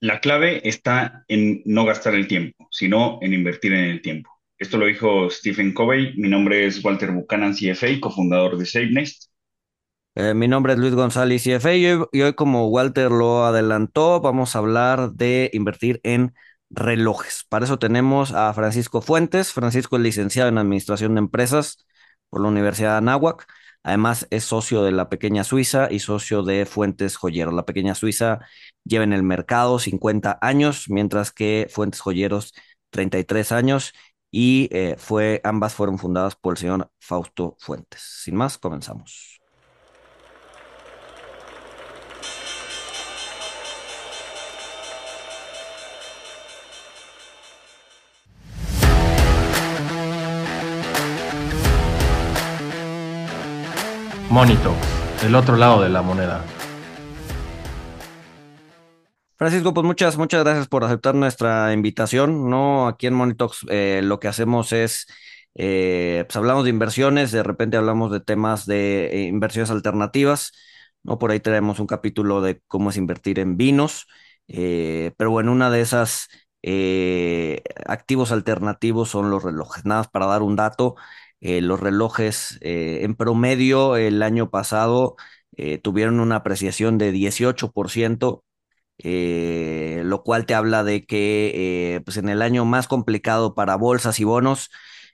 La clave está en no gastar el tiempo, sino en invertir en el tiempo. Esto lo dijo Stephen Covey. Mi nombre es Walter Buchanan, CFA, cofundador de SaveNest. Eh, mi nombre es Luis González, CFA, y hoy, y hoy, como Walter lo adelantó, vamos a hablar de invertir en relojes. Para eso tenemos a Francisco Fuentes. Francisco es licenciado en Administración de Empresas por la Universidad de Anáhuac. Además, es socio de La Pequeña Suiza y socio de Fuentes Joyeros. La Pequeña Suiza lleva en el mercado 50 años, mientras que Fuentes Joyeros 33 años y eh, fue, ambas fueron fundadas por el señor Fausto Fuentes. Sin más, comenzamos. Monito, el otro lado de la moneda. Francisco, pues muchas, muchas gracias por aceptar nuestra invitación. No, aquí en Monitox eh, lo que hacemos es, eh, pues hablamos de inversiones, de repente hablamos de temas de eh, inversiones alternativas. No, por ahí tenemos un capítulo de cómo es invertir en vinos. pero bueno, una de esas activos alternativos son los relojes. Nada más para dar un dato. Eh, los relojes eh, en promedio el año pasado eh, tuvieron una apreciación de 18%, lo cual te habla de que pues en el año más complicado para bolsas y bonos,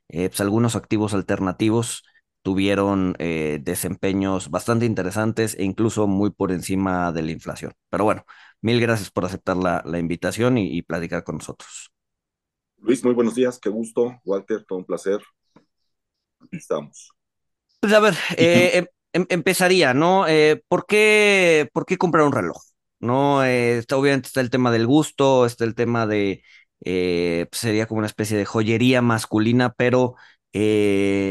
pues algunos activos alternativos tuvieron desempeños bastante interesantes e incluso muy por encima de la inflación. Pero bueno, mil gracias por aceptar la, invitación y, y platicar con nosotros. Luis, muy buenos días, qué gusto. Walter, todo un placer estamos. Pues a ver, eh, em, em, empezaría, ¿no? Eh, ¿por, qué, ¿Por qué comprar un reloj? ¿No? Eh, está, obviamente está el tema del gusto, está el tema de, pues sería como una especie de joyería masculina, pero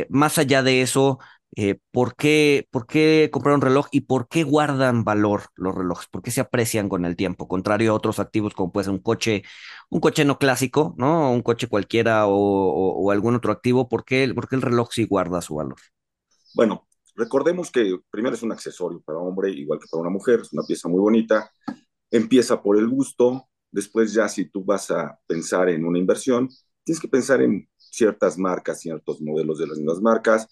más allá de eso, eh, ¿por qué, ¿por qué comprar un reloj y por qué guardan valor los relojes? ¿Por qué se aprecian con el tiempo? Contrario a otros activos como puede ser un coche, un coche no clásico, ¿no? Un coche cualquiera o, algún otro activo, ¿por qué, ¿por qué el reloj sí guarda su valor? Bueno, recordemos que primero es un accesorio para hombre, igual que para una mujer, es una pieza muy bonita. Empieza por el gusto, después ya si tú vas a pensar en una inversión, tienes que pensar en ciertas marcas, ciertos modelos de las mismas marcas,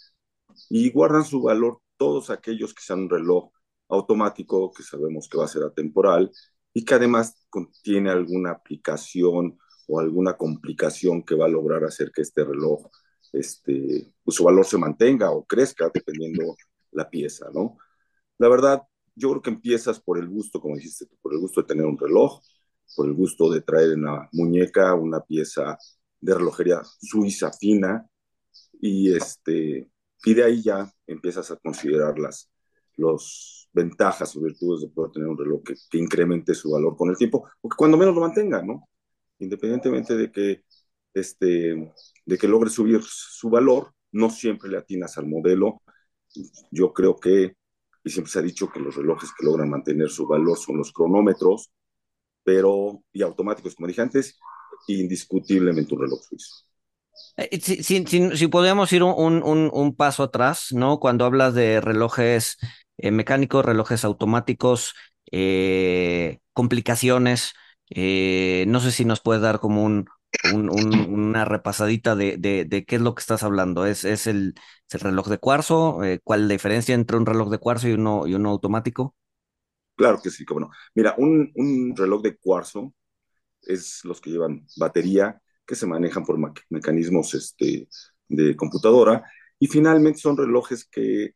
y guardan su valor todos aquellos que sean un reloj automático, que sabemos que va a ser atemporal y que además contiene alguna aplicación o alguna complicación que va a lograr hacer que este reloj, este, pues su valor se mantenga o crezca dependiendo la pieza, ¿no? La verdad, yo creo que empiezas por el gusto, como dijiste, por el gusto de tener un reloj, por el gusto de traer en la muñeca una pieza de relojería suiza fina y este y de ahí ya empiezas a considerar las los ventajas o virtudes de poder tener un reloj que, incremente su valor con el tiempo, o que cuando menos lo mantenga, ¿no? Independientemente de que, este, de que logre subir su valor, no siempre le atinas al modelo. Yo creo que, y siempre se ha dicho que los relojes que logran mantener su valor son los cronómetros, pero, y automáticos, como dije antes, indiscutiblemente un reloj suizo. Eh, si, si, si, podemos ir un, un, un, paso atrás, ¿no? Cuando hablas de relojes eh, mecánicos, relojes automáticos, eh, complicaciones, no sé si nos puedes dar como un, una repasadita de, de, de, qué es lo que estás hablando. ¿Es, es, el, el reloj de cuarzo? ¿Cuál es la diferencia entre un reloj de cuarzo y uno, y uno automático? Claro que sí, cómo no. Mira, un, un reloj de cuarzo es los que llevan batería que se manejan por mecanismos este, de computadora y finalmente son relojes que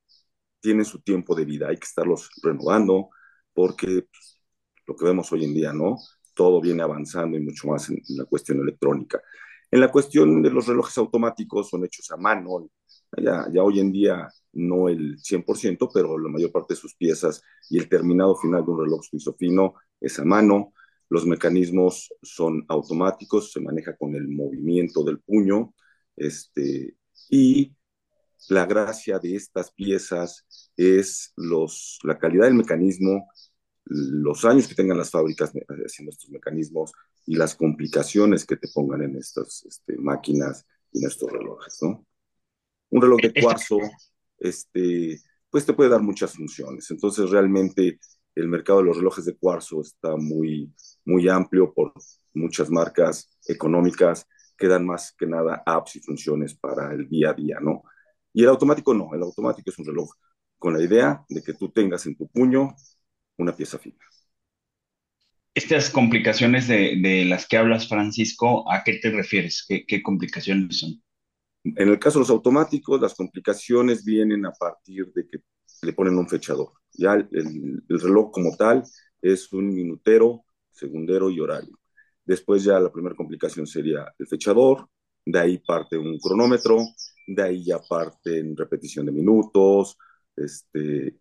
tienen su tiempo de vida, hay que estarlos renovando porque pues, lo que vemos hoy en día, ¿no? Todo viene avanzando y mucho más en, la cuestión electrónica. En la cuestión de los relojes automáticos son hechos a mano, ya, ya hoy en día no el 100%, pero la mayor parte de sus piezas y el terminado final de un reloj suizo fino es a mano. Los mecanismos son automáticos, se maneja con el movimiento del puño, este, y la gracia de estas piezas es los, la calidad del mecanismo, los años que tengan las fábricas haciendo estos mecanismos y las complicaciones que te pongan en estas este, máquinas y en estos relojes, ¿no? Un reloj de cuarzo, este, pues te puede dar muchas funciones. Entonces, realmente el mercado de los relojes de cuarzo está muy, muy amplio por muchas marcas económicas que dan más que nada apps y funciones para el día a día, ¿no? Y el automático no, el automático es un reloj con la idea de que tú tengas en tu puño una pieza fina. Estas complicaciones de, de las que hablas, Francisco, ¿a qué te refieres? ¿Qué, qué complicaciones son? En el caso de los automáticos, las complicaciones vienen a partir de que le ponen un fechador. Ya el, el, reloj como tal es un minutero, segundero y horario. Después ya la primera complicación sería el fechador, de ahí parte un cronómetro, de ahí ya parte en repetición de minutos, este,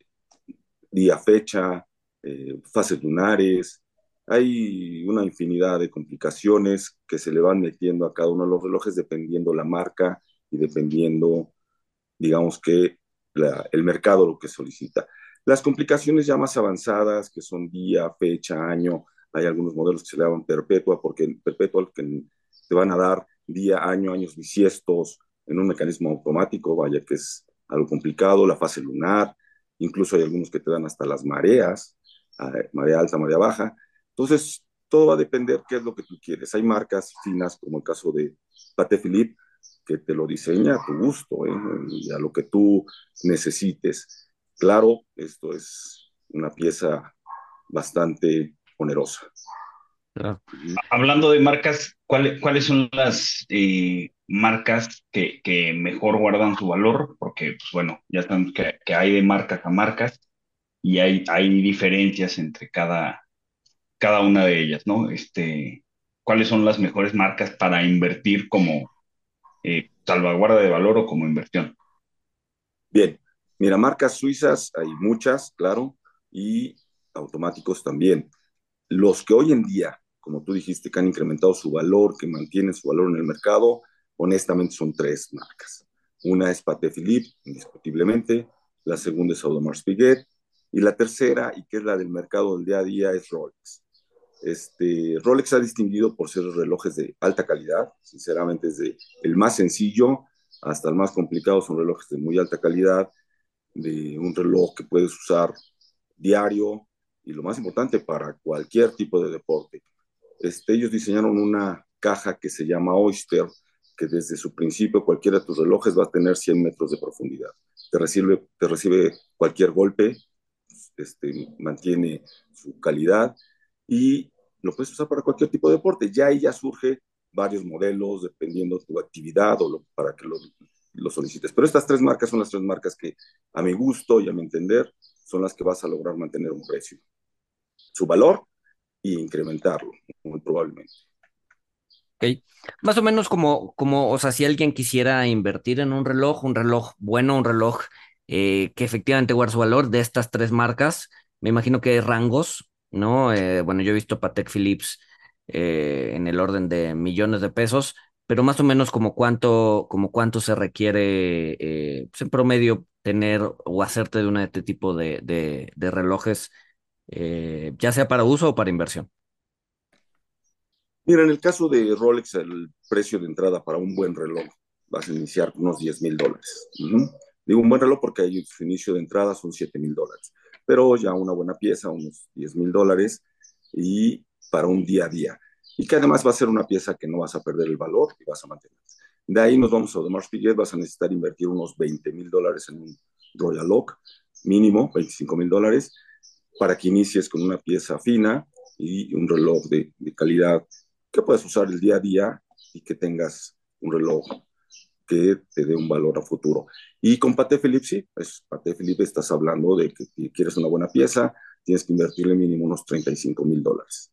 día, fecha, eh, fases lunares. Hay una infinidad de complicaciones que se le van metiendo a cada uno de los relojes dependiendo la marca y dependiendo, digamos que la, el mercado lo que solicita. Las complicaciones ya más avanzadas, que son día, fecha, año, hay algunos modelos que se le llaman perpetua, porque perpetua que te van a dar día, año, años bisiestos en un mecanismo automático, vaya que es algo complicado, la fase lunar, incluso hay algunos que te dan hasta las mareas, marea alta, marea baja. Entonces, todo va a depender qué es lo que tú quieres. Hay marcas finas, como el caso de Pate Philippe, que te lo diseña a tu gusto ¿eh? y a lo que tú necesites. Claro, esto es una pieza bastante onerosa. Hablando de marcas, ¿cuáles, cuáles son las eh, marcas que, que, mejor guardan su valor? Porque, pues bueno, ya sabemos que, que, hay de marcas a marcas y hay, hay diferencias entre cada, cada una de ellas, ¿no? Este, ¿Cuáles son las mejores marcas para invertir como eh, salvaguarda de valor o como inversión? Bien, mira, marcas suizas hay muchas, claro, y automáticos también. Los que hoy en día como tú dijiste, que han incrementado su valor, que mantienen su valor en el mercado, honestamente son tres marcas. Una es Patek Philippe, indiscutiblemente, la segunda es Audemars Piguet, y la tercera, y que es la del mercado del día a día, es Rolex. Este, Rolex ha distinguido por ser relojes de alta calidad, sinceramente desde el más sencillo hasta el más complicado son relojes de muy alta calidad, de un reloj que puedes usar diario y lo más importante para cualquier tipo de deporte. Este, ellos diseñaron una caja que se llama Oyster, que desde su principio cualquiera de tus relojes va a tener 100 metros de profundidad. Te recibe, te recibe cualquier golpe, este, mantiene su calidad y lo puedes usar para cualquier tipo de deporte. Ya ahí ya surge varios modelos dependiendo de tu actividad o lo, para que lo, lo solicites. Pero estas tres marcas son las tres marcas que a mi gusto y a mi entender son las que vas a lograr mantener un precio. Su valor y incrementarlo, muy probablemente. Ok. Más o menos como, como, o sea, si alguien quisiera invertir en un reloj, un reloj bueno, un reloj eh, que efectivamente guarda su valor de estas tres marcas, me imagino que hay rangos, ¿no? Eh, bueno, yo he visto Patek Philips eh, en el orden de millones de pesos, pero más o menos como cuánto, como cuánto se requiere pues en promedio tener o hacerte de, una, de este tipo de, relojes eh, ya sea para uso o para inversión? Mira, en el caso de Rolex, el precio de entrada para un buen reloj vas a iniciar unos 10 mil dólares. Digo un buen reloj porque ahí su inicio de entrada son 7 mil dólares, pero ya una buena pieza, unos 10 mil dólares y para un día a día. Y que además va a ser una pieza que no vas a perder el valor y vas a mantener. De ahí nos vamos a Audemars Piguet, vas a necesitar invertir unos 20 mil dólares en un Royal Lock, mínimo 25 mil dólares, para que inicies con una pieza fina y un reloj de, de calidad que puedas usar el día a día y que tengas un reloj que te dé un valor a futuro. Y con Patek Philippe, sí, pues Patek Philippe estás hablando de que quieres una buena pieza, tienes que invertirle mínimo unos 35 mil dólares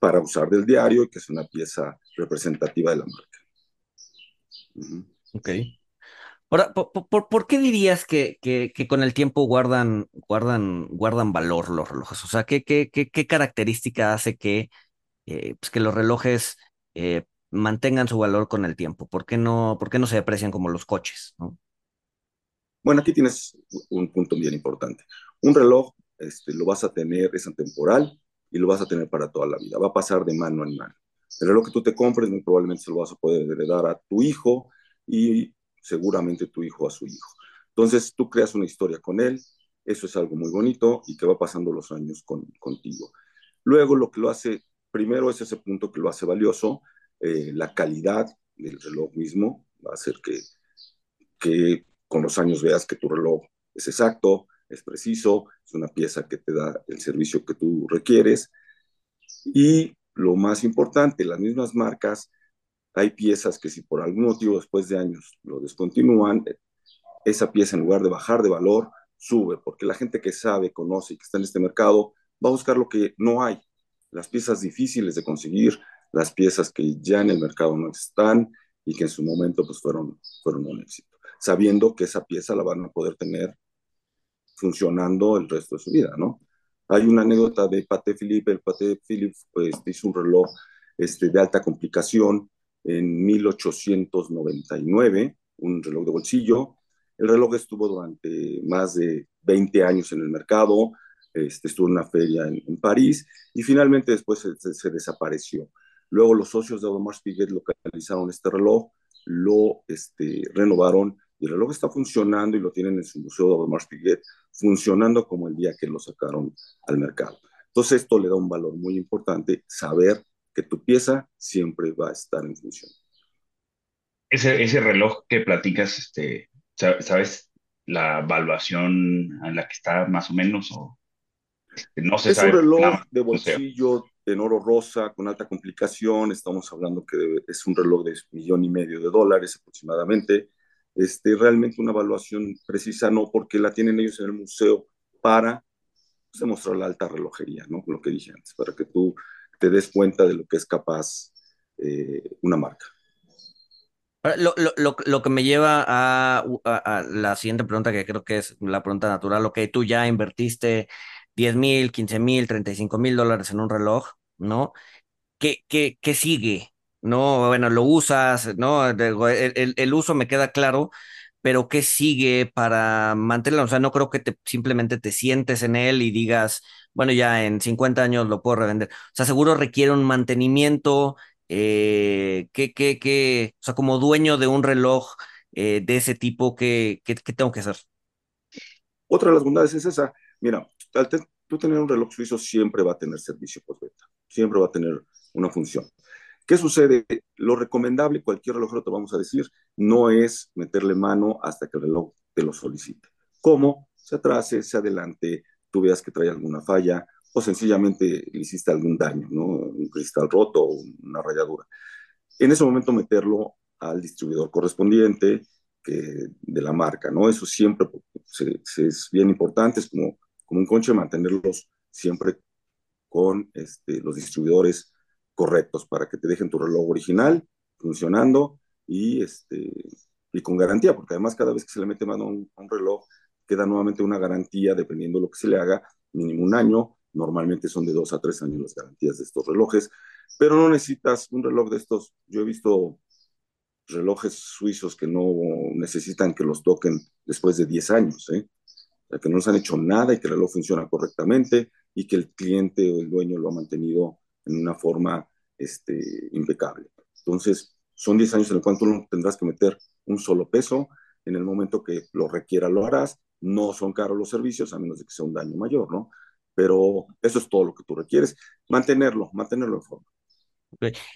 para usar del diario y que es una pieza representativa de la marca. Uh -huh. Ok. Ahora, ¿por, por, por qué dirías que, que, que, con el tiempo guardan, guardan, guardan valor los relojes? O sea, ¿qué, qué, qué característica hace que, eh, pues que los relojes eh, mantengan su valor con el tiempo? ¿Por qué no, por qué no se aprecian como los coches? ¿no? Bueno, aquí tienes un punto bien importante. Un reloj este, lo vas a tener, es atemporal y lo vas a tener para toda la vida. Va a pasar de mano en mano. El reloj que tú te compres muy probablemente se lo vas a poder heredar a tu hijo y seguramente tu hijo a su hijo. Entonces tú creas una historia con él, Eso es algo muy bonito y que va pasando los años con, contigo. Luego lo que lo hace, primero es ese punto que lo hace valioso, eh, la calidad del reloj mismo va a hacer que, que con los años veas que tu reloj es exacto, es preciso, es una pieza que te da el servicio que tú requieres. Y lo más importante, las mismas marcas, hay piezas que si por algún motivo después de años lo descontinúan, esa pieza en lugar de bajar de valor, sube, porque la gente que sabe, conoce y que está en este mercado va a buscar lo que no hay, las piezas difíciles de conseguir, las piezas que ya en el mercado no están y que en su momento pues fueron, fueron un éxito, sabiendo que esa pieza la van a poder tener funcionando el resto de su vida, ¿no? Hay una anécdota de Pate Philippe, el Pate Philippe pues hizo un reloj este, de alta complicación en 1899, un reloj de bolsillo, el reloj estuvo durante más de 20 años en el mercado, este, estuvo en una feria en, París y finalmente después se, desapareció. Luego los socios de Audemars Piguet localizaron este reloj, lo este, renovaron y el reloj está funcionando y lo tienen en su museo de Audemars Piguet, funcionando como el día que lo sacaron al mercado. Entonces esto le da un valor muy importante, saber que tu pieza siempre va a estar en función. Ese, ese reloj que platicas, este, ¿Sabes la evaluación en la que está más o menos? O, este, no se es un reloj de bolsillo en oro rosa con alta complicación. Estamos hablando que es un reloj de millón y medio de dólares aproximadamente. Este, realmente una evaluación precisa no, porque la tienen ellos en el museo para pues, demostrar la alta relojería, ¿no? Lo que dije antes, para que tú te des cuenta de lo que es capaz eh, una marca. Lo, lo, lo, que me lleva a, la siguiente pregunta, que creo que es la pregunta natural, ok, tú ya invertiste 10 mil, 15 mil, 35 mil dólares en un reloj, ¿no? ¿Qué, qué, qué sigue? No, bueno, lo usas, ¿no? El, uso me queda claro, pero ¿qué sigue para mantenerlo? O sea, no creo que te, simplemente te sientes en él y digas, bueno, ya en 50 años lo puedo revender. O sea, seguro requiere un mantenimiento, eh, ¿qué, qué, qué, o sea, como dueño de un reloj eh, de ese tipo, ¿qué, ¿qué, qué, tengo que hacer? Otra de las bondades es esa. Mira, al tú tener un reloj suizo siempre va a tener servicio postventa, siempre va a tener una función. ¿Qué sucede? Lo recomendable, cualquier relojero te vamos a decir, no es meterle mano hasta que el reloj te lo solicite. ¿Cómo? Se atrase, se adelante, tú veas que trae alguna falla o sencillamente le hiciste algún daño, ¿no? Un cristal roto una rayadura. En ese momento meterlo al distribuidor correspondiente que, de la marca, ¿no? Eso siempre es bien importante, es como, como un conche mantenerlos siempre con este, los distribuidores correctos para que te dejen tu reloj original funcionando y, este, y con garantía, porque además cada vez que se le mete mano a un, reloj, queda nuevamente una garantía, dependiendo de lo que se le haga, mínimo un año, Normalmente son de dos a tres años las garantías de estos relojes, pero no necesitas un reloj de estos. Yo he visto relojes suizos que no necesitan que los toquen después de 10 años, ¿eh? que no les han hecho nada y que el reloj funciona correctamente y que el cliente o el dueño lo ha mantenido en una forma este, impecable. Entonces, son 10 años en el cual tú no tendrás que meter un solo peso. En el momento que lo requiera, lo harás. No son caros los servicios, a menos de que sea un daño mayor, ¿no? pero eso es todo lo que tú requieres, mantenerlo, mantenerlo en forma.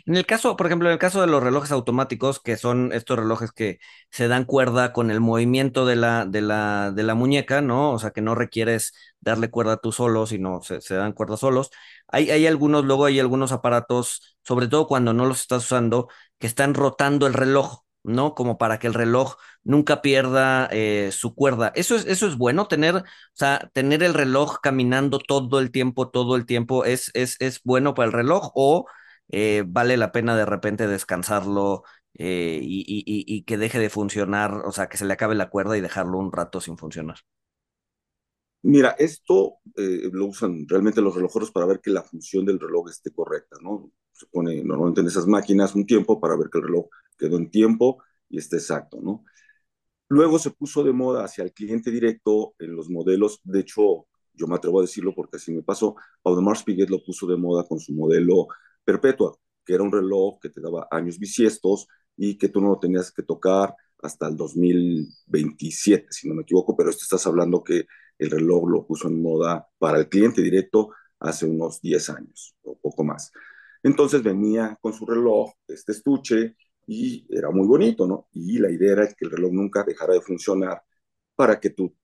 En el caso, por ejemplo, en el caso de los relojes automáticos, que son estos relojes que se dan cuerda con el movimiento de la, de la, de la muñeca, ¿no? O sea, que no requieres darle cuerda tú solo, sino se, se dan cuerda solos. Hay, hay algunos, luego hay algunos aparatos, sobre todo cuando no los estás usando, que están rotando el reloj. ¿no? Como para que el reloj nunca pierda eh, su cuerda. Eso es, eso es bueno, tener, o sea, tener el reloj caminando todo el tiempo, todo el tiempo, ¿es, es, es bueno para el reloj o eh, vale la pena de repente descansarlo eh, y, que deje de funcionar, o sea, que se le acabe la cuerda y dejarlo un rato sin funcionar? Mira, esto lo usan realmente los relojeros para ver que la función del reloj esté correcta, ¿no? Se pone normalmente en esas máquinas un tiempo para ver que el reloj quedó en tiempo y está exacto, ¿no? Luego se puso de moda hacia el cliente directo en los modelos, de hecho, yo me atrevo a decirlo porque así me pasó, Audemars Piguet lo puso de moda con su modelo Perpetua, que era un reloj que te daba años bisiestos y que tú no lo tenías que tocar hasta el 2027, si no me equivoco, pero estás hablando que el reloj lo puso en moda para el cliente directo hace unos 10 años o poco más. Entonces venía con su reloj, este estuche, y era muy bonito, ¿no? Y la idea era que el reloj nunca dejara de funcionar para que tú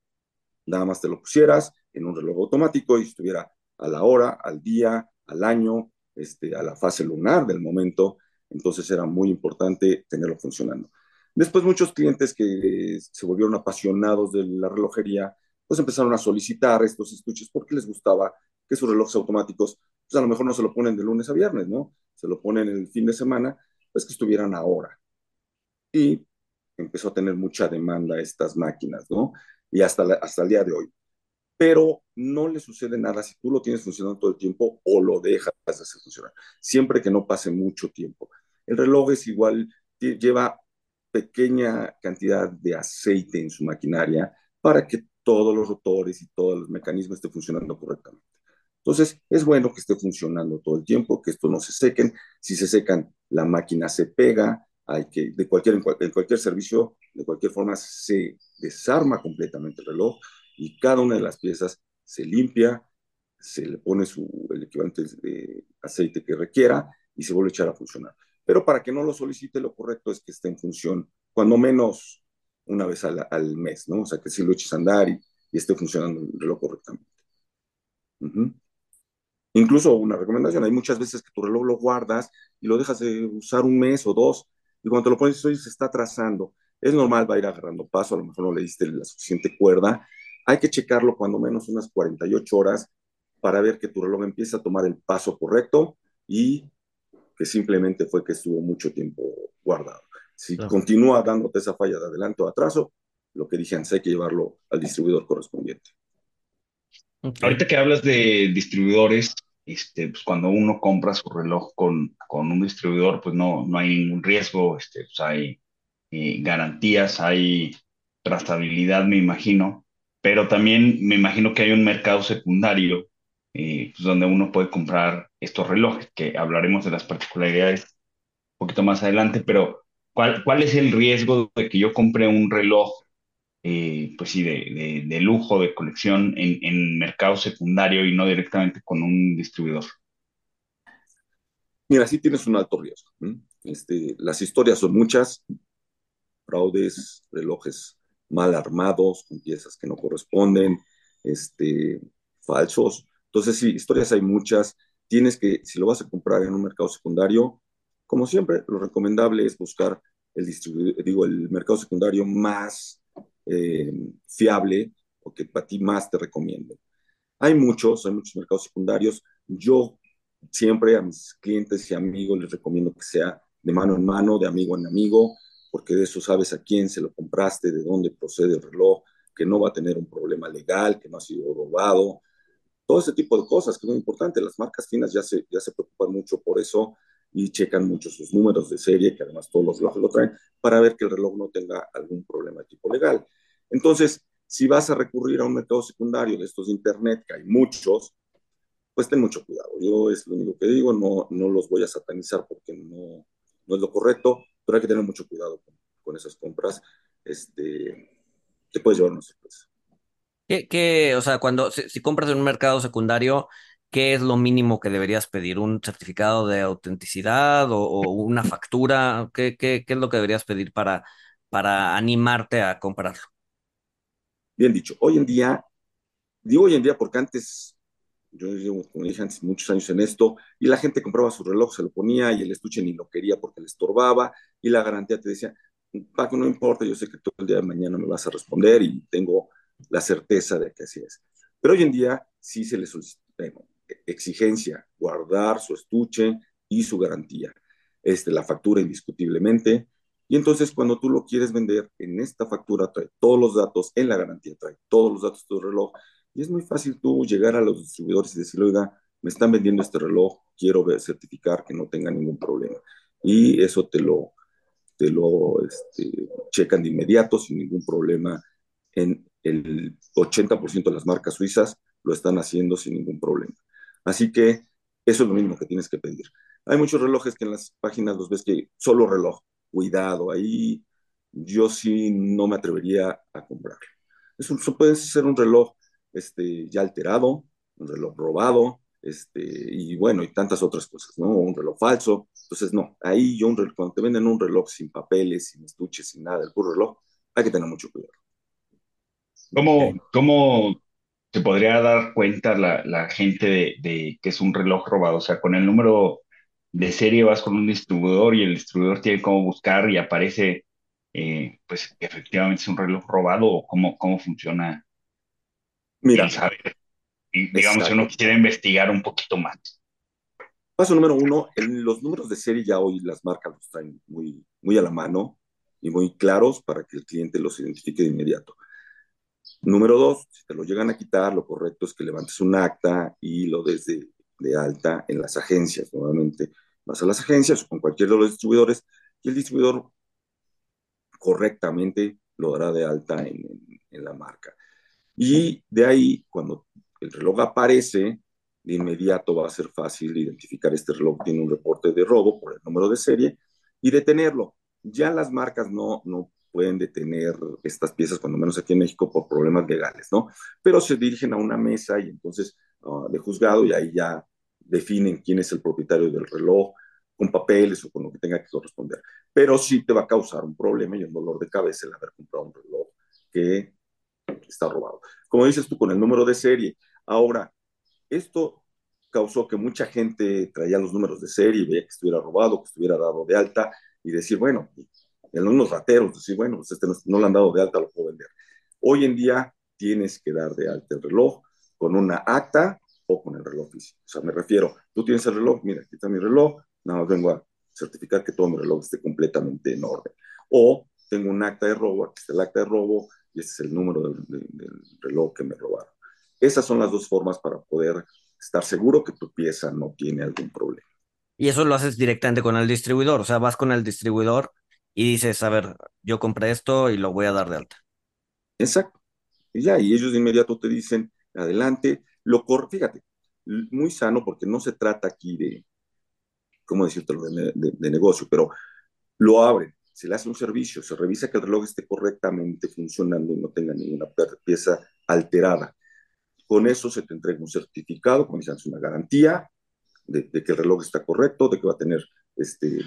nada más te lo pusieras en un reloj automático y estuviera a la hora, al día, al año, este, a la fase lunar del momento. Entonces era muy importante tenerlo funcionando. Después muchos clientes que se volvieron apasionados de la relojería, pues empezaron a solicitar estos estuches porque les gustaba que sus relojes automáticos, pues a lo mejor no se lo ponen de lunes a viernes, ¿no? Se lo ponen el fin de semana, pues que estuvieran ahora. Y empezó a tener mucha demanda estas máquinas, ¿no? Y hasta, hasta el día de hoy. Pero no le sucede nada si tú lo tienes funcionando todo el tiempo o lo dejas de hacer funcionar, siempre que no pase mucho tiempo. El reloj es igual, lleva pequeña cantidad de aceite en su maquinaria para que todos los rotores y todos los mecanismos estén funcionando correctamente. Entonces, es bueno que esté funcionando todo el tiempo, que esto no se sequen. Si se secan, la máquina se pega. Hay que, de cualquier, en, cualquier servicio, de cualquier forma, se desarma completamente el reloj y cada una de las piezas se limpia, se le pone su, el equivalente de aceite que requiera y se vuelve a echar a funcionar. Pero para que no lo solicite, lo correcto es que esté en función, cuando menos una vez al, al mes, ¿no? O sea, que si lo eches a andar y, y esté funcionando el reloj correctamente. Uh Incluso una recomendación, hay muchas veces que tu reloj lo guardas y lo dejas de usar un mes o dos, y cuando te lo pones hoy se está atrasando. Es normal, va a ir agarrando paso, a lo mejor no le diste la suficiente cuerda. Hay que checarlo cuando menos unas 48 horas para ver que tu reloj empieza a tomar el paso correcto y que simplemente fue que estuvo mucho tiempo guardado. Si continúa dándote esa falla de adelanto o atraso, lo que dije antes, hay que llevarlo al distribuidor correspondiente. Ahorita que hablas de distribuidores, este, pues cuando uno compra su reloj con, con un distribuidor, pues no, no hay ningún riesgo, este, pues hay eh, garantías, hay trazabilidad, me imagino, pero también me imagino que hay un mercado secundario eh, pues donde uno puede comprar estos relojes, que hablaremos de las particularidades un poquito más adelante, pero ¿cuál, cuál es el riesgo de que yo compre un reloj eh, pues sí, de, de, lujo, de colección en, en, mercado secundario y no directamente con un distribuidor? Mira, sí tienes un alto riesgo. Este, las historias son muchas, fraudes, relojes mal armados, con piezas que no corresponden, este, falsos. Entonces, sí, historias hay muchas. Tienes que, si lo vas a comprar en un mercado secundario, como siempre, lo recomendable es buscar el digo, el mercado secundario más eh, fiable o que para ti más te recomienden. Hay muchos, hay muchos mercados secundarios. Yo siempre a mis clientes y amigos les recomiendo que sea de mano en mano, de amigo en amigo, porque de eso sabes a quién se lo compraste, de dónde procede el reloj, que no va a tener un problema legal, que no ha sido robado, todo ese tipo de cosas que es muy importante. Las marcas finas ya se, ya se preocupan mucho por eso y checan mucho sus números de serie, que además todos los relojes lo traen, para ver que el reloj no tenga algún problema de tipo legal. Entonces, si vas a recurrir a un mercado secundario de estos de Internet, que hay muchos, pues ten mucho cuidado. Yo es lo único que digo, no, no los voy a satanizar porque no, no es lo correcto, pero hay que tener mucho cuidado con, con esas compras. Este, te puedes llevar una sorpresa. ¿Qué, qué, o sea, cuando si, si, compras en un mercado secundario, ¿qué es lo mínimo que deberías pedir? ¿Un certificado de autenticidad o, o una factura? ¿Qué, ¿Qué, qué, es lo que deberías pedir para, para animarte a comprarlo? Bien dicho, hoy en día, digo hoy en día porque antes, yo llevo, como dije antes, muchos años en esto, y la gente compraba su reloj, se lo ponía y el estuche ni lo quería porque le estorbaba, y la garantía te decía, Paco, no importa, yo sé que todo el día de mañana me vas a responder y tengo la certeza de que así es. Pero hoy en día sí se le solicita exigencia, guardar su estuche y su garantía. Este, la factura indiscutiblemente, y entonces cuando tú lo quieres vender, en esta factura trae todos los datos, en la garantía trae todos los datos de tu reloj. Y es muy fácil tú llegar a los distribuidores y decirle, oiga, me están vendiendo este reloj, quiero certificar que no tenga ningún problema. Y eso te lo, te lo este, checan de inmediato sin ningún problema. En el 80% de las marcas suizas lo están haciendo sin ningún problema. Así que eso es lo mismo que tienes que pedir. Hay muchos relojes que en las páginas los ves que solo reloj, cuidado, ahí yo sí no me atrevería a comprarlo. Eso, puede ser un reloj este, ya alterado, un reloj robado, este, y bueno, y tantas otras cosas, ¿no? Un reloj falso. Entonces, no, ahí yo, un reloj, cuando te venden un reloj sin papeles, sin estuches, sin nada, el puro reloj, hay que tener mucho cuidado. ¿Cómo, cómo se podría dar cuenta la, la gente de, de, que es un reloj robado? O sea, con el número de serie vas con un distribuidor y el distribuidor tiene cómo buscar y aparece, eh, pues, que efectivamente es un reloj robado o cómo, cómo funciona. Mira, y, digamos, si uno quisiera investigar un poquito más. Paso número uno, los números de serie ya hoy las marcas los traen muy, muy a la mano y muy claros para que el cliente los identifique de inmediato. Número dos, si te lo llegan a quitar, lo correcto es que levantes un acta y lo des de, de alta en las agencias. Nuevamente, vas a las agencias o con cualquiera de los distribuidores y el distribuidor correctamente lo dará de alta en, en, en la marca. Y de ahí, cuando el reloj aparece, de inmediato va a ser fácil identificar este reloj tiene un reporte de robo por el número de serie y detenerlo. Ya las marcas no, no pueden detener estas piezas, cuando menos aquí en México, por problemas legales, ¿no? Pero se dirigen a una mesa y entonces uh, de juzgado y ahí ya definen quién es el propietario del reloj, con papeles o con lo que tenga que corresponder. Pero sí te va a causar un problema y un dolor de cabeza el haber comprado un reloj que está robado. Como dices tú, con el número de serie, Ahora, esto causó que mucha gente traía los números de serie, veía que estuviera robado, que estuviera dado de alta, y decir, bueno, en unos rateros, decir, bueno, pues este no, no han dado de alta, lo puedo vender. Hoy en día tienes que dar de alta el reloj con una acta o con el reloj físico. O sea, me refiero, tú tienes el reloj, mira, aquí está mi reloj, nada más vengo a certificar que todo mi reloj esté completamente en orden. O tengo un acta de robo, aquí está el acta de robo, y este es el número del, del, del reloj que me robaron. Esas son las dos formas para poder estar seguro que tu pieza no tiene algún problema. Y eso lo haces directamente con el distribuidor, o sea, vas con el distribuidor y dices, a ver, yo compré esto y lo voy a dar de alta. Exacto. Y ya, y ellos de inmediato te dicen, adelante, lo cor fíjate, muy sano porque no se trata aquí de, ¿cómo decirte?, de, de, de negocio, pero lo abren, se le hace un servicio, se revisa que el reloj esté correctamente funcionando y no tenga ninguna pieza alterada. Con eso se te entrega un certificado, como dicen, una garantía de, que el reloj está correcto, de que va a tener este,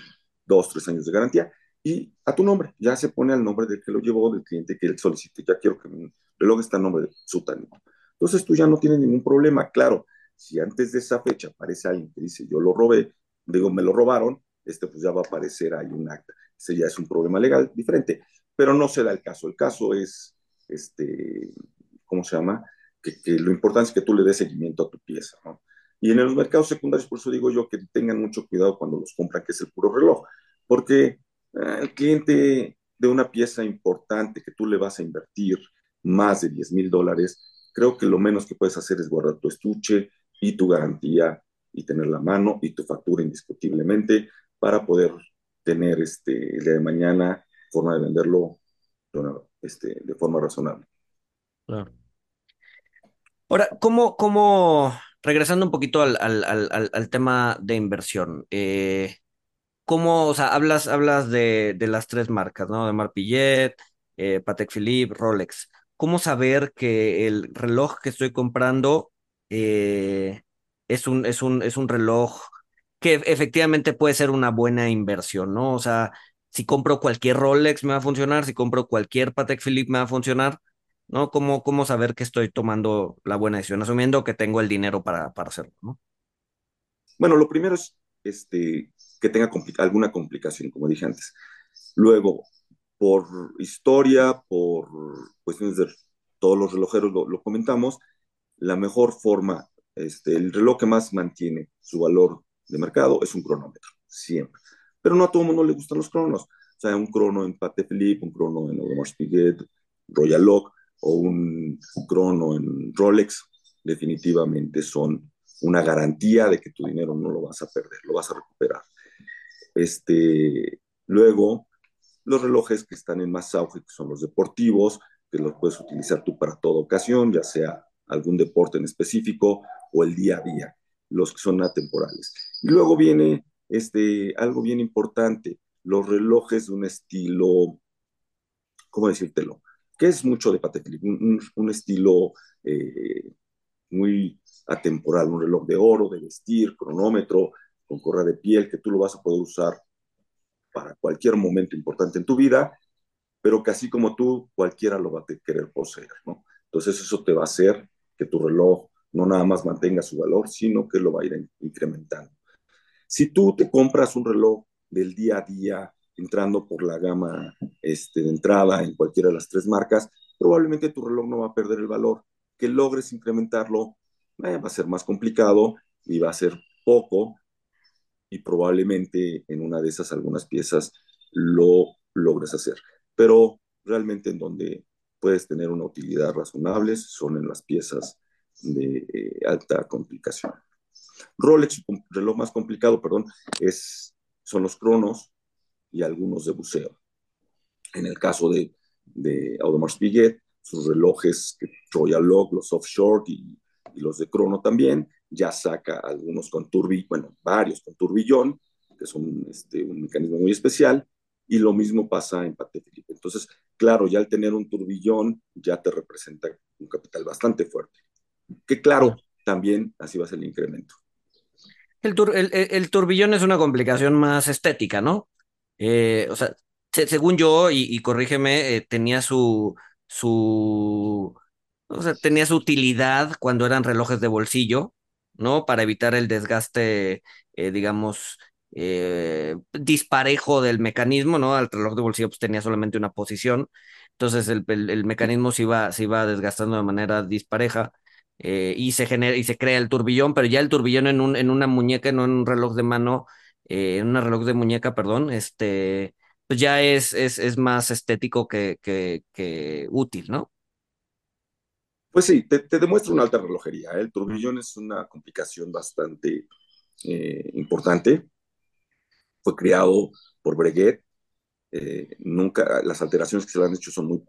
dos, tres años de garantía, y a tu nombre, ya se pone al nombre del que lo llevó, del cliente que él solicite, ya quiero que mi reloj esté a nombre de Sutanito. Entonces tú ya no tienes ningún problema, claro, si antes de esa fecha aparece alguien que dice yo lo robé, digo me lo robaron, este pues ya va a aparecer ahí un acta. Ese ya es un problema legal diferente, pero no se da el caso. El caso es, este, ¿cómo se llama? que, que, lo importante es que tú le des seguimiento a tu pieza, ¿no? Y en los mercados secundarios, por eso digo yo que tengan mucho cuidado cuando los compran, que es el puro reloj, porque eh, el cliente de una pieza importante que tú le vas a invertir más de 10 mil dólares, creo que lo menos que puedes hacer es guardar tu estuche y tu garantía y tener la mano y tu factura indiscutiblemente para poder tener este, el día de mañana forma de venderlo este, de forma razonable. Claro. Ahora, ¿cómo, cómo, regresando un poquito al, al, al, al tema de inversión, eh, ¿cómo, o sea, hablas, hablas de, de, las tres marcas, ¿no? De Marpillet, eh, Patek Philippe, Rolex. ¿Cómo saber que el reloj que estoy comprando eh, es, un, es, un, es un reloj que efectivamente puede ser una buena inversión, ¿no? O sea, si compro cualquier Rolex me va a funcionar, si compro cualquier Patek Philippe me va a funcionar, ¿no? ¿Cómo, cómo saber que estoy tomando la buena decisión, asumiendo que tengo el dinero para, para hacerlo, ¿no? Bueno, lo primero es este, que tenga compl alguna complicación, como dije antes. Luego, por historia, por cuestiones de todos los relojeros, lo, lo comentamos, la mejor forma, este, el reloj que más mantiene su valor de mercado es un cronómetro, siempre. Pero no a todo mundo le gustan los cronos. O sea, un crono en Patek Philippe, un crono en Audemars Piguet, Royal Lock, o un crono en Rolex, definitivamente son una garantía de que tu dinero no lo vas a perder, lo vas a recuperar. Este, luego, los relojes que están en más auge, que son los deportivos, que los puedes utilizar tú para toda ocasión, ya sea algún deporte en específico o el día a día, los que son atemporales. Y luego viene este, algo bien importante, los relojes de un estilo, ¿cómo decírtelo? que es mucho de Patek un, estilo eh, muy atemporal, un reloj de oro, de vestir, cronómetro, con correa de piel, que tú lo vas a poder usar para cualquier momento importante en tu vida, pero que así como tú, cualquiera lo va a querer poseer, ¿no? Entonces eso te va a hacer que tu reloj no nada más mantenga su valor, sino que lo va a ir incrementando. Si tú te compras un reloj del día a día, entrando por la gama este, de entrada en cualquiera de las tres marcas, probablemente tu reloj no va a perder el valor. Que logres incrementarlo eh, va a ser más complicado y va a ser poco y probablemente en una de esas algunas piezas lo logres hacer. Pero realmente en donde puedes tener una utilidad razonable son en las piezas de eh, alta complicación. Rolex, reloj más complicado, perdón, es, son los cronos y algunos de buceo. En el caso de, de Audemars Piguet, sus relojes Royal Log, los offshore y, y los de crono también, ya saca algunos con turbillón, bueno, varios con turbillón, que son este, un mecanismo muy especial, y lo mismo pasa en Pate Felipe. Entonces, claro, ya al tener un turbillón, ya te representa un capital bastante fuerte. Que claro, también así va a ser el incremento. El, el, turbillón es una complicación más estética, ¿no? Eh, o sea, según yo, y, corrígeme, eh, tenía su, su, o sea, tenía su utilidad cuando eran relojes de bolsillo, ¿no? Para evitar el desgaste, eh, digamos, disparejo del mecanismo, ¿no? Al reloj de bolsillo pues, tenía solamente una posición, entonces el, el, mecanismo se iba, se iba desgastando de manera dispareja. Eh, y se genera y se crea el turbillón, pero ya el turbillón en, un, en una muñeca, no en un reloj de mano, en un reloj de muñeca, perdón, este, pues ya es, es, es más estético que, que, útil, ¿no? Pues sí, te, demuestra una alta relojería. ¿eh? El turbillón es una complicación bastante eh, importante. Fue creado por Breguet. Eh, nunca, las alteraciones que se le han hecho son muy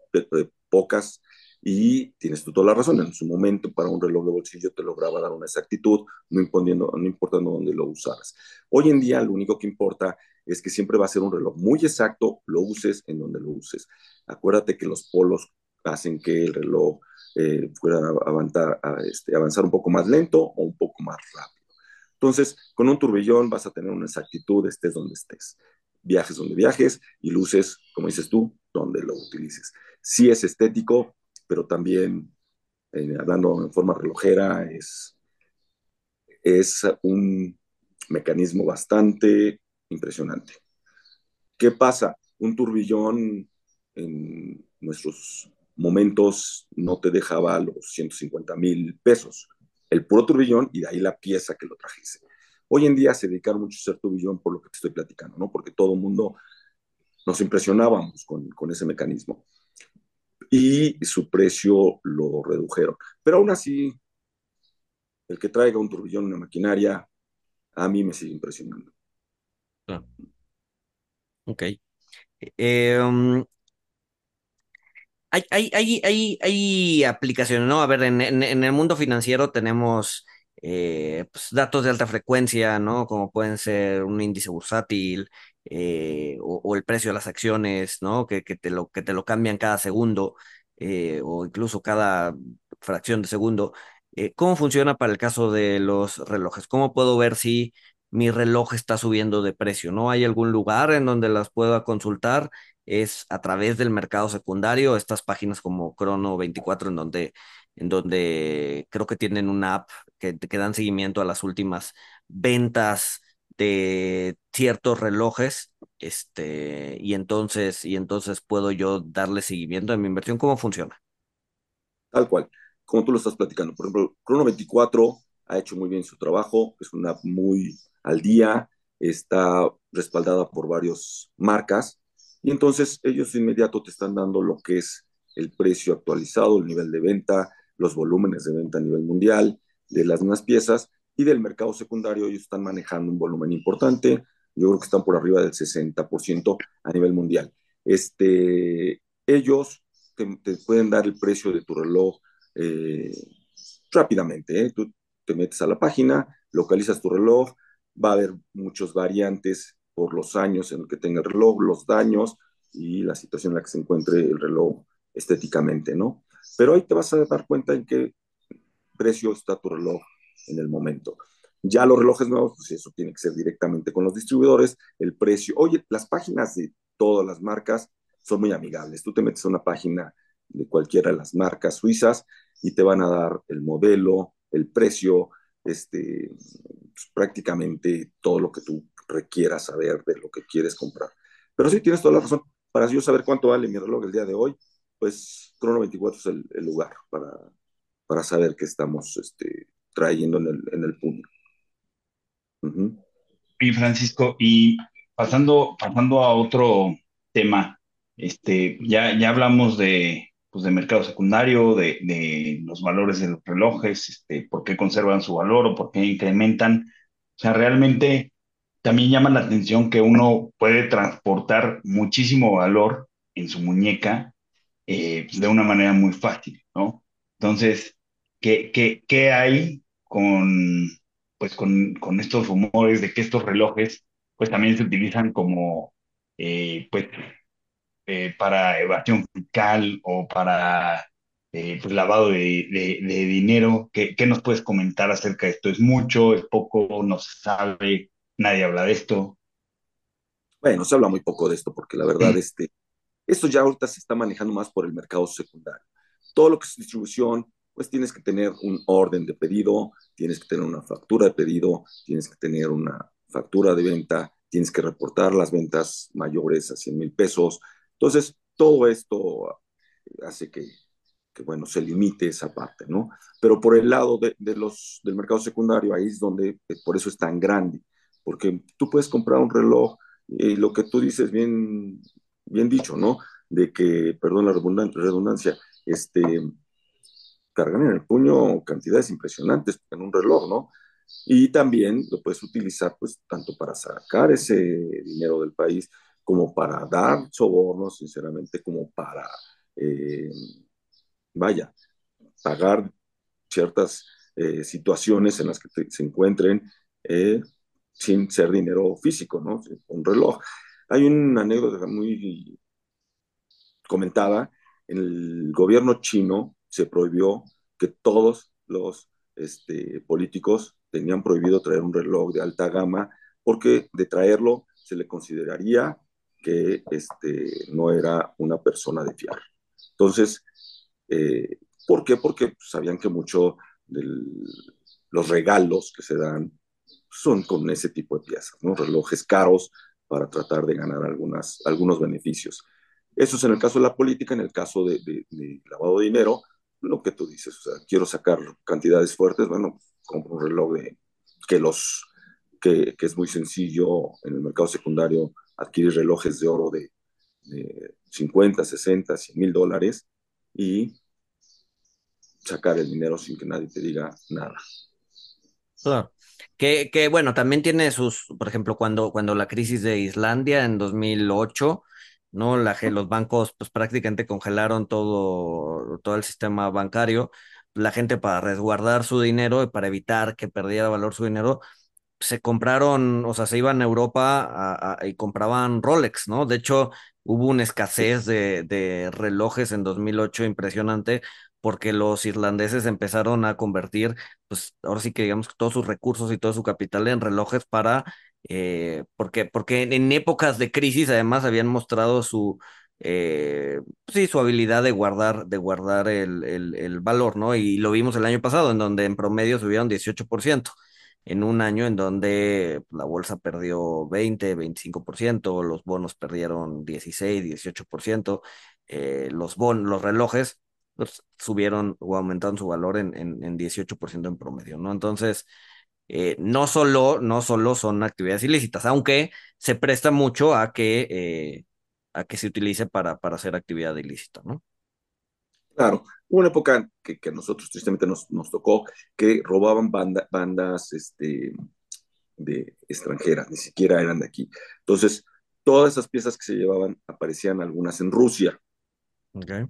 pocas y tienes tú toda la razón. En su momento, para un reloj de bolsillo te lograba dar una exactitud, no, imponiendo, no importando dónde lo usaras. Hoy en día, lo único que importa es que siempre va a ser un reloj muy exacto, lo uses en donde lo uses. Acuérdate que los polos hacen que el reloj eh, pueda avanzar, este, avanzar un poco más lento o un poco más rápido. Entonces, con un turbillón vas a tener una exactitud, estés donde estés. Viajes donde viajes y luces, como dices tú, donde lo utilices. Sí es estético, pero también, eh, hablando en forma relojera, es, es un mecanismo bastante impresionante. ¿Qué pasa? Un turbillón en nuestros momentos no te dejaba los 150 mil pesos, el puro turbillón y de ahí la pieza que lo trajese. Hoy en día se dedicaron mucho a hacer turbillón por lo que te estoy platicando, ¿no? Porque todo el mundo nos impresionábamos con, con ese mecanismo. Y su precio lo redujeron. Pero aún así, el que traiga un turbillón, una maquinaria, a mí me sigue impresionando. Ah. Ok. Eh, um, hay, hay, hay, aplicaciones, ¿no? A ver, en, el mundo financiero tenemos eh, pues, datos de alta frecuencia, ¿no? Como pueden ser un índice bursátil eh, o, el precio de las acciones, ¿no? Que, te, lo, que te lo cambian cada segundo eh, o incluso cada fracción de segundo. ¿Cómo funciona para el caso de los relojes? ¿Cómo puedo ver si mi reloj está subiendo de precio? ¿No hay algún lugar en donde las pueda consultar? es a través del mercado secundario, estas páginas como Crono 24, en donde, en donde creo que tienen una app que, que dan seguimiento a las últimas ventas de ciertos relojes, este, y entonces, y entonces puedo yo darle seguimiento a mi inversión. ¿Cómo funciona? Tal cual, como tú lo estás platicando. Por ejemplo, Crono 24 ha hecho muy bien su trabajo, es una muy al día, está respaldada por varias marcas, y entonces ellos de inmediato te están dando lo que es el precio actualizado, el nivel de venta, los volúmenes de venta a nivel mundial de las mismas piezas y del mercado secundario ellos están manejando un volumen importante. Yo creo que están por arriba del 60% a nivel mundial. Este, ellos te, pueden dar el precio de tu reloj eh, rápidamente. ¿eh? Tú te metes a la página, localizas tu reloj, va a haber muchas variantes por los años en que tenga el reloj, los daños y la situación en la que se encuentre el reloj estéticamente, ¿no? Pero ahí te vas a dar cuenta en que precio está tu reloj en el momento. Ya los relojes nuevos, pues eso tiene que ser directamente con los distribuidores, el precio. Oye, las páginas de todas las marcas son muy amigables. Tú te metes a una página de cualquiera de las marcas suizas y te van a dar el modelo, el precio, este, pues, prácticamente todo lo que tú requieras saber de lo que quieres comprar. Pero sí, tienes toda la razón. Para yo saber cuánto vale mi reloj el día de hoy, pues Crono 24 es el, el lugar para, para saber qué estamos este, trayendo en el, en el puño. Y Francisco, y pasando, pasando a otro tema, este, ya, ya hablamos de, pues, de mercado secundario, de, de, los valores de los relojes, este, por qué conservan su valor o por qué incrementan. O sea, realmente también llama la atención que uno puede transportar muchísimo valor en su muñeca eh, de una manera muy fácil, ¿no? Entonces, ¿qué, qué, qué hay con, pues con, con, estos rumores de que estos relojes pues también se utilizan como eh, pues eh, para evasión fiscal o para eh, pues, lavado de, de, de dinero. ¿Qué, ¿Qué, nos puedes comentar acerca de esto? ¿Es mucho? ¿Es poco? ¿No se sabe? ¿Nadie habla de esto? Bueno, se habla muy poco de esto porque la verdad, este, esto ya ahorita se está manejando más por el mercado secundario. Todo lo que es distribución, pues tienes que tener un orden de pedido, tienes que tener una factura de pedido, tienes que tener una factura de venta, tienes que reportar las ventas mayores a 100 mil pesos. Entonces, todo esto hace que, que, bueno, se limite esa parte, ¿no? Pero por el lado de, de, los, del mercado secundario, ahí es donde, eh, por eso es tan grande, porque tú puedes comprar un reloj y lo que tú dices, bien, bien dicho, ¿no? De que, perdón la redundancia, este, cargan en el puño cantidades impresionantes en un reloj, ¿no? Y también lo puedes utilizar, pues, tanto para sacar ese dinero del país, como para dar sobornos, sinceramente, como para, eh, vaya, pagar ciertas eh, situaciones en las que se encuentren eh, sin ser dinero físico, ¿no? Un reloj. Hay una anécdota muy comentada, en el gobierno chino se prohibió que todos los este, políticos tenían prohibido traer un reloj de alta gama porque de traerlo se le consideraría que este, no era una persona de fiar. Entonces, eh, ¿por qué? Porque sabían que mucho de los regalos que se dan son con ese tipo de piezas, ¿no? relojes caros para tratar de ganar algunas, algunos beneficios. Eso es en el caso de la política, en el caso de, lavado de dinero, lo que tú dices, o sea, quiero sacar cantidades fuertes, bueno, compro un reloj de, que los que, que, es muy sencillo en el mercado secundario adquirir relojes de oro de, de 50, 60, 100 mil dólares y sacar el dinero sin que nadie te diga nada. Claro. Que, que bueno, también tiene sus, por ejemplo, cuando, cuando la crisis de Islandia en 2008, ¿no? La, los bancos pues prácticamente congelaron todo, todo el sistema bancario. La gente para resguardar su dinero y para evitar que perdiera valor su dinero, se compraron, o sea, se iban a Europa a, a, y compraban Rolex, ¿no? De hecho, hubo una escasez de, de relojes en 2008 impresionante porque los irlandeses empezaron a convertir, pues ahora sí que digamos todos sus recursos y todo su capital en relojes para eh, porque, porque en épocas de crisis además habían mostrado su, eh, sí, su habilidad de guardar, de guardar el, el, valor, ¿no? Y lo vimos el año pasado, en donde en promedio subieron 18%, en un año en donde la bolsa perdió 20, 25%, los bonos perdieron 16, 18%, eh, los, bon los relojes pues, subieron o aumentaron su valor en, en, en 18% en promedio, ¿no? Entonces, eh, no, solo, no solo son actividades ilícitas, aunque se presta mucho a que, eh, a que se utilice para, para hacer actividad ilícita, ¿no? Claro, hubo una época que, que a nosotros tristemente nos, nos tocó que robaban banda, bandas este, de extranjeras, ni siquiera eran de aquí. Entonces, todas esas piezas que se llevaban aparecían algunas en Rusia. Okay.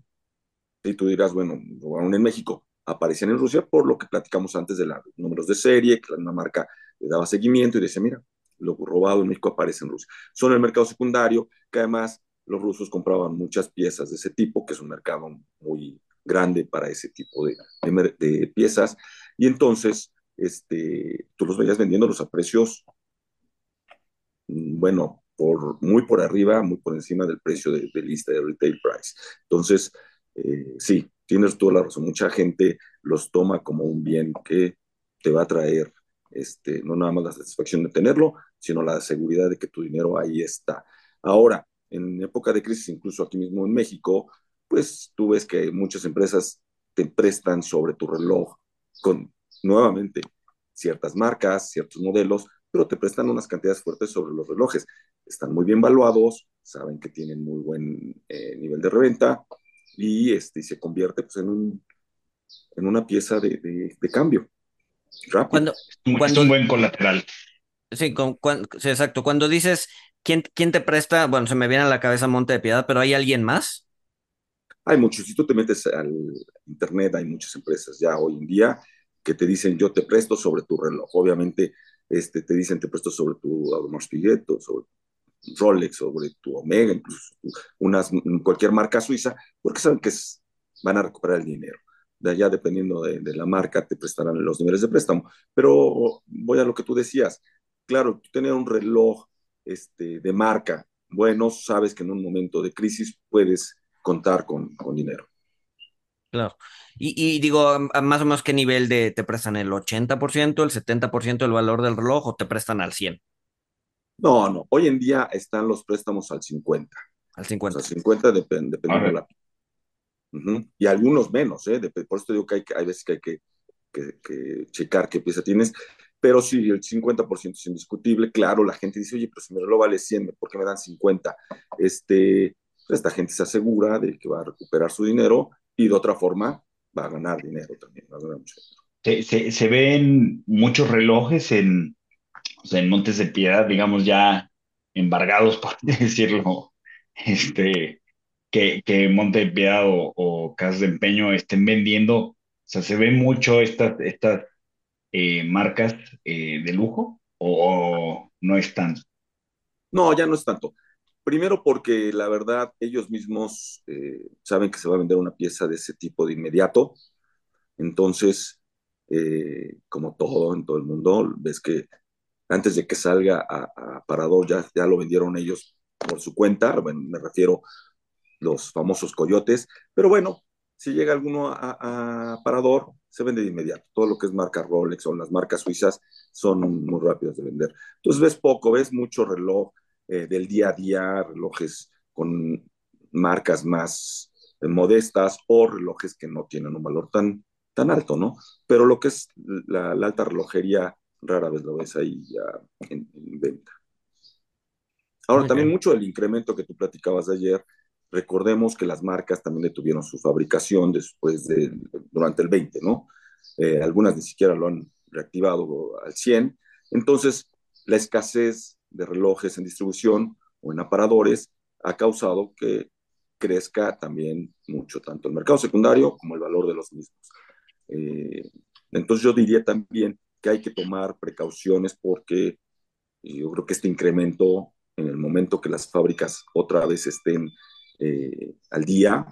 Y tú dirás, bueno, robaron en México aparecían en Rusia por lo que platicamos antes de los números de serie, que la marca le daba seguimiento y decía, mira, lo robado en México aparece en Rusia. Son el mercado secundario, que además los rusos compraban muchas piezas de ese tipo, que es un mercado muy grande para ese tipo de, de, de piezas. Y entonces, este, tú los veías vendiéndolos a precios, mm, bueno, por, muy por arriba, muy por encima del precio de, de lista de retail price. Entonces, eh, sí, tienes toda la razón. Mucha gente los toma como un bien que te va a traer este, no nada más la satisfacción de tenerlo, sino la seguridad de que tu dinero ahí está. Ahora, en época de crisis, incluso aquí mismo en México, pues tú ves que muchas empresas te prestan sobre tu reloj con nuevamente ciertas marcas, ciertos modelos, pero te prestan unas cantidades fuertes sobre los relojes. Están muy bien valuados, saben que tienen muy buen eh, nivel de reventa y este, se convierte pues, en, un, en una pieza de, de, de cambio. Rápido. Cuando, Es cuando, un buen colateral. sí, con- cuan- sí, exacto. Cuando dices, ¿quién, quién te presta? Bueno, se me viene a la cabeza Monte de Piedad, pero ¿hay alguien más? Hay muchos, si tú te metes al internet, hay muchas empresas ya hoy en día que te dicen yo te presto sobre tu reloj. Obviamente este, te dicen te presto sobre tu Audemars Piguet, o sobre Rolex, sobre tu Omega, incluso unas, cualquier marca suiza, porque saben que van a recuperar el dinero. De allá, dependiendo de, la marca, te prestarán los niveles de préstamo. Pero voy a lo que tú decías. Claro, tú tener un reloj este, de marca, bueno, sabes que en un momento de crisis puedes contar con, dinero. Claro. Y, y digo, más o menos qué nivel de te prestan el 80%, el 70% del valor del reloj o te prestan al 100, No, no. Hoy en día están los préstamos al 50. al O 50. sea, 50 depende, dependiendo de la. Ujú. Y algunos menos, ¿eh? Dep- Por eso te digo que hay, que- hay veces que hay que, que- que checar qué pieza tienes. Pero sí, el 50% es indiscutible. Claro, la gente dice, oye, pero si mi reloj vale 100, ¿por qué me dan 50? Este, pues, esta gente se asegura de que va a recuperar su dinero y de otra forma va a ganar dinero también. Va a ganar mucho dinero. Se, se, se ven muchos relojes en, sea, en Montes de Piedad, digamos ya embargados, por decirlo, este, que, que Monte de Piedad o, o Casas de Empeño estén vendiendo. O sea, se ven mucho estas, estas eh, marcas eh, de lujo o, no están. No, ya no es tanto. Primero porque la verdad ellos mismos eh, saben que se va a vender una pieza de ese tipo de inmediato. Entonces, como todo en todo el mundo, ves que antes de que salga a, Parador ya, ya lo vendieron ellos por su cuenta. Me refiero los famosos coyotes. Pero bueno, si llega alguno a, Parador, se vende de inmediato. Todo lo que es marca Rolex o las marcas suizas son muy rápidas de vender. Entonces ves poco, ves mucho reloj eh, del día a día, relojes con marcas más eh, modestas o relojes que no tienen un valor tan, tan alto, ¿no? Pero lo que es la alta relojería, rara vez lo ves ahí ya en, en venta. Ahora, también mucho del incremento que tú platicabas de ayer, recordemos que las marcas también detuvieron su fabricación después de, durante el 20, ¿no? Eh, algunas ni siquiera lo han reactivado al 100. Entonces, la escasez de relojes en distribución o en aparadores ha causado que crezca también mucho, tanto el mercado secundario como el valor de los mismos. Eh, entonces, yo diría también que hay que tomar precauciones porque yo creo que este incremento, en el momento que las fábricas otra vez estén eh, al día,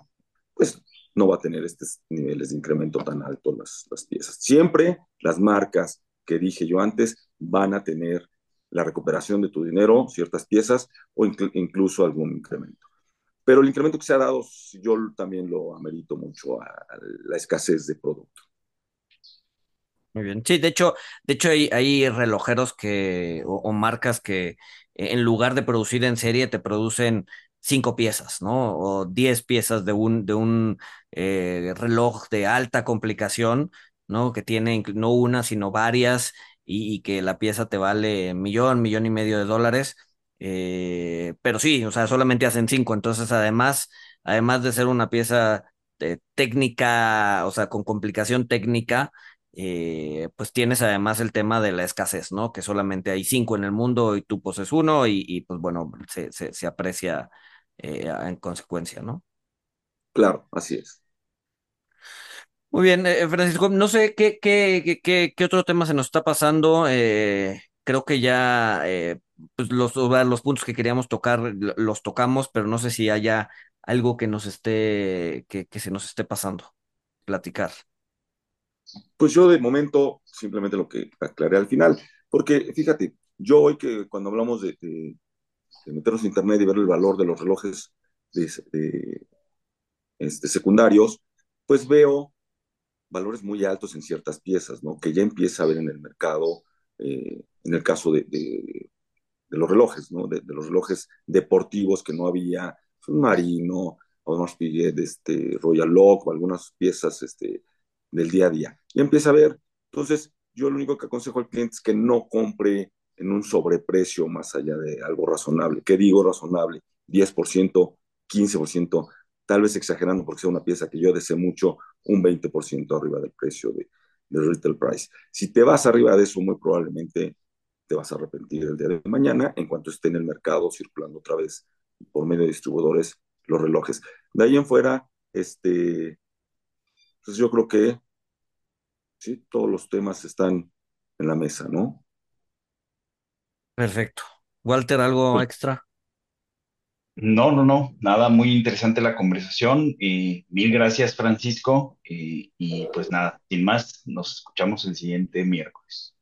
pues no va a tener estos niveles de incremento tan altos las, las piezas. Siempre las marcas que dije yo antes van a tener la recuperación de tu dinero, ciertas piezas o incl incluso algún incremento. Pero el incremento que se ha dado, yo también lo amerito mucho a, a la escasez de producto. Muy bien. Sí, de hecho, de hecho hay, hay relojeros que, o, marcas que eh, en lugar de producir en serie, te producen cinco piezas, ¿no? O diez piezas de un, de un eh, reloj de alta complicación, ¿no? Que tiene no una, sino varias, y, que la pieza te vale millón, millón y medio de dólares. Eh, pero sí, o sea, solamente hacen cinco. Entonces, además, además de ser una pieza técnica, o sea, con complicación técnica eh, pues tienes además el tema de la escasez, ¿no? Que solamente hay cinco en el mundo y tú poses uno y, y, pues bueno, se, se, se aprecia eh, en consecuencia, ¿no? Claro, así es. Muy bien, eh, Francisco, no sé qué, qué, qué, qué, otro tema se nos está pasando. creo que ya pues los, los puntos que queríamos tocar lo- los tocamos, pero no sé si haya algo que nos esté, que, que se nos esté pasando, platicar. Pues yo de momento simplemente lo que aclaré al final, porque fíjate, yo hoy que cuando hablamos de, meternos en internet y ver el valor de los relojes este, secundarios, pues veo valores muy altos en ciertas piezas, ¿no? Que ya empieza a ver en el mercado, eh, en el caso de, los relojes, ¿no? De, los relojes deportivos que no había, Marino, Audemars Piguet, este, Royal Lock o algunas piezas este, del día a día. Y empieza a ver. Entonces, yo lo único que aconsejo al cliente es que no compre en un sobreprecio más allá de algo razonable. ¿Qué digo razonable? 10%, 15%, tal vez exagerando porque sea una pieza que yo deseo mucho, un 20% arriba del precio de, del retail price. Si te vas arriba de eso, muy probablemente te vas a arrepentir el día de mañana en cuanto esté en el mercado circulando otra vez por medio de distribuidores los relojes. De ahí en fuera, este, pues yo creo que sí, todos los temas están en la mesa, ¿no? Perfecto. Walter, ¿algo pues, extra? No, no, no, nada, muy interesante la conversación. y mil gracias, Francisco. Y pues nada, sin más, nos escuchamos el siguiente miércoles.